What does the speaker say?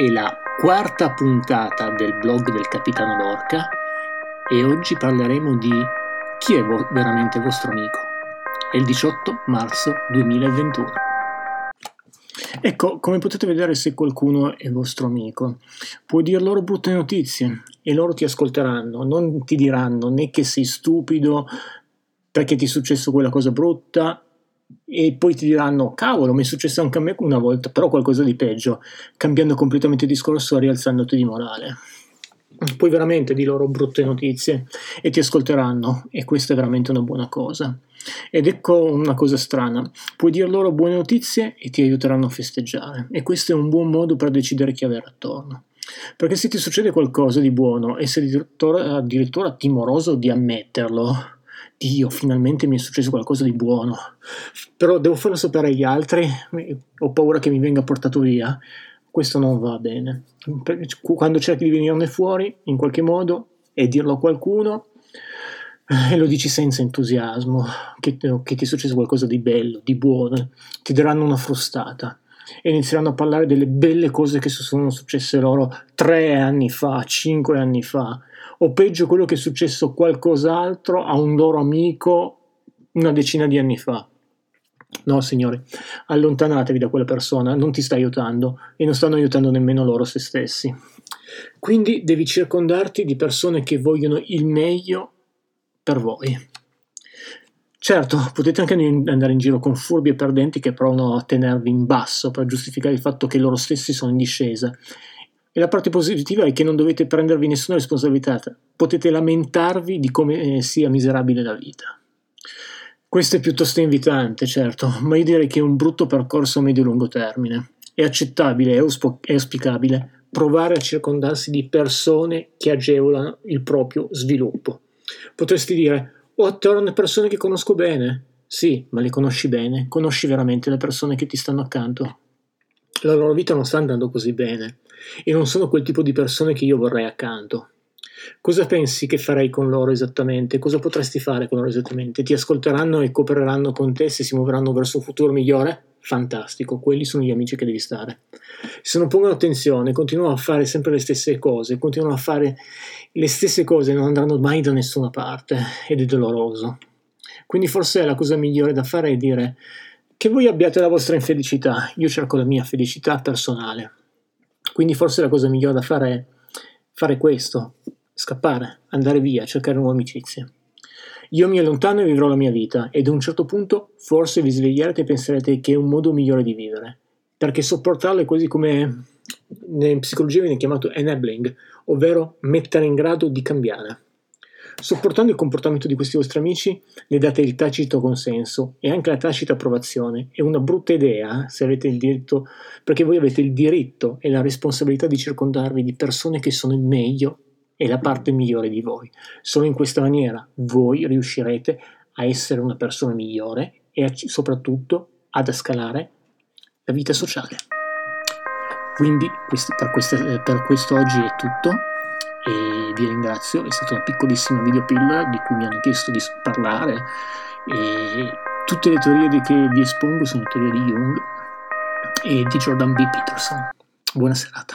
è la quarta puntata del blog del Capitano Lorca e oggi parleremo di chi è vo- veramente vostro amico. È il 18 marzo 2021. Ecco, come potete vedere se qualcuno è vostro amico, puoi dir loro brutte notizie e loro ti ascolteranno, non ti diranno né che sei stupido perché ti è successo quella cosa brutta e poi ti diranno cavolo mi è successo anche a me una volta però qualcosa di peggio cambiando completamente discorso rialzandoti di morale. Poi veramente di loro brutte notizie. E ti ascolteranno. E questa è veramente una buona cosa. Ed ecco una cosa strana. Puoi dire loro buone notizie e ti aiuteranno a festeggiare. E questo è un buon modo per decidere chi avere attorno. Perché se ti succede qualcosa di buono e sei addirittura, addirittura timoroso di ammetterlo Dio, finalmente mi è successo qualcosa di buono, però devo farlo sapere agli altri, ho paura che mi venga portato via. Questo non va bene. Quando cerchi di venirne fuori, in qualche modo, e dirlo a qualcuno, e lo dici senza entusiasmo, che, che ti è successo qualcosa di bello, di buono, ti daranno una frustata e inizieranno a parlare delle belle cose che sono successe loro tre anni fa, cinque anni fa, o peggio quello che è successo qualcos'altro a un loro amico una decina di anni fa. No, signori, allontanatevi da quella persona, non ti sta aiutando e non stanno aiutando nemmeno loro se stessi. Quindi devi circondarti di persone che vogliono il meglio per voi. Certo, potete anche andare in giro con furbi e perdenti che provano a tenervi in basso per giustificare il fatto che loro stessi sono in discesa e la parte positiva è che non dovete prendervi nessuna responsabilità, potete lamentarvi di come eh, sia miserabile la vita. Questo è piuttosto invitante, certo, ma io direi che è un brutto percorso a medio-lungo termine. È accettabile, è auspicabile provare a circondarsi di persone che agevolano il proprio sviluppo. Potresti dire, ho attorno persone che conosco bene. Sì, ma le conosci bene? Conosci veramente le persone che ti stanno accanto? La loro vita non sta andando così bene e non sono quel tipo di persone che io vorrei accanto. Cosa pensi che farei con loro esattamente? Cosa potresti fare con loro esattamente? Ti ascolteranno e coopereranno con te se si muoveranno verso un futuro migliore? Fantastico, quelli sono gli amici che devi stare. Se non pongono attenzione, continuano a fare sempre le stesse cose, continuano a fare le stesse cose e non andranno mai da nessuna parte ed è doloroso. Quindi forse la cosa migliore da fare è dire che voi abbiate la vostra infelicità, io cerco la mia felicità personale. Quindi forse la cosa migliore da fare è fare questo, scappare, andare via, cercare nuove amicizie. Io mi allontano e vivrò la mia vita ed a un certo punto forse vi sveglierete e penserete che è un modo migliore di vivere, perché sopportarlo è quasi come in psicologia viene chiamato enabling, ovvero mettere in grado di cambiare. Sopportando il comportamento di questi vostri amici, ne date il tacito consenso e anche la tacita approvazione. È una brutta idea se avete il diritto, perché voi avete il diritto e la responsabilità di circondarvi di persone che sono il meglio e la parte migliore di voi. Solo in questa maniera voi riuscirete a essere una persona migliore e a, soprattutto ad scalare la vita sociale. Quindi per, queste, per questo oggi è tutto e vi ringrazio, è stata una piccolissima videopillola di cui mi hanno chiesto di parlare e tutte le teorie che vi espongo sono teorie di Jung e di Jordan B. Peterson. Buona serata.